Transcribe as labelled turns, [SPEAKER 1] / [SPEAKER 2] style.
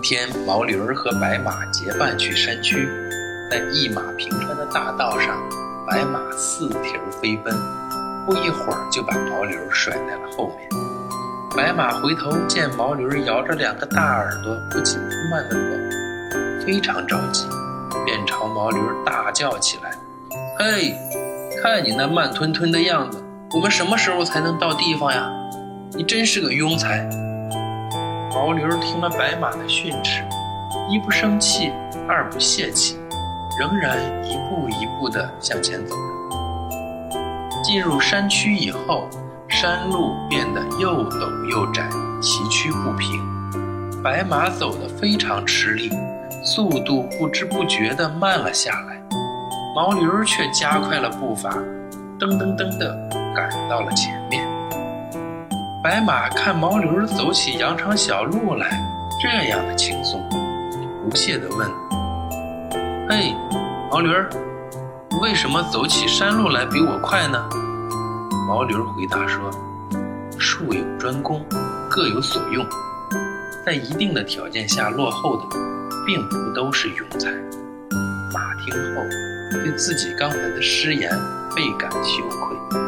[SPEAKER 1] 天，毛驴儿和白马结伴去山区，在一马平川的大道上，白马四蹄飞奔，不一会儿就把毛驴儿甩在了后面。白马回头见毛驴儿摇着两个大耳朵，不紧不慢地走，非常着急，便朝毛驴儿大叫起来：“嘿，看你那慢吞吞的样子，我们什么时候才能到地方呀？你真是个庸才！”毛驴听了白马的训斥，一不生气，二不泄气，仍然一步一步地向前走着。进入山区以后，山路变得又陡又窄，崎岖不平，白马走得非常吃力，速度不知不觉地慢了下来。毛驴却加快了步伐，噔噔噔地赶到了前面。白马看毛驴儿走起羊肠小路来这样的轻松，不屑地问：“嘿，毛驴儿，为什么走起山路来比我快呢？”毛驴儿回答说：“术有专攻，各有所用，在一定的条件下落后的，并不都是庸才。”马听后，对自己刚才的失言倍感羞愧。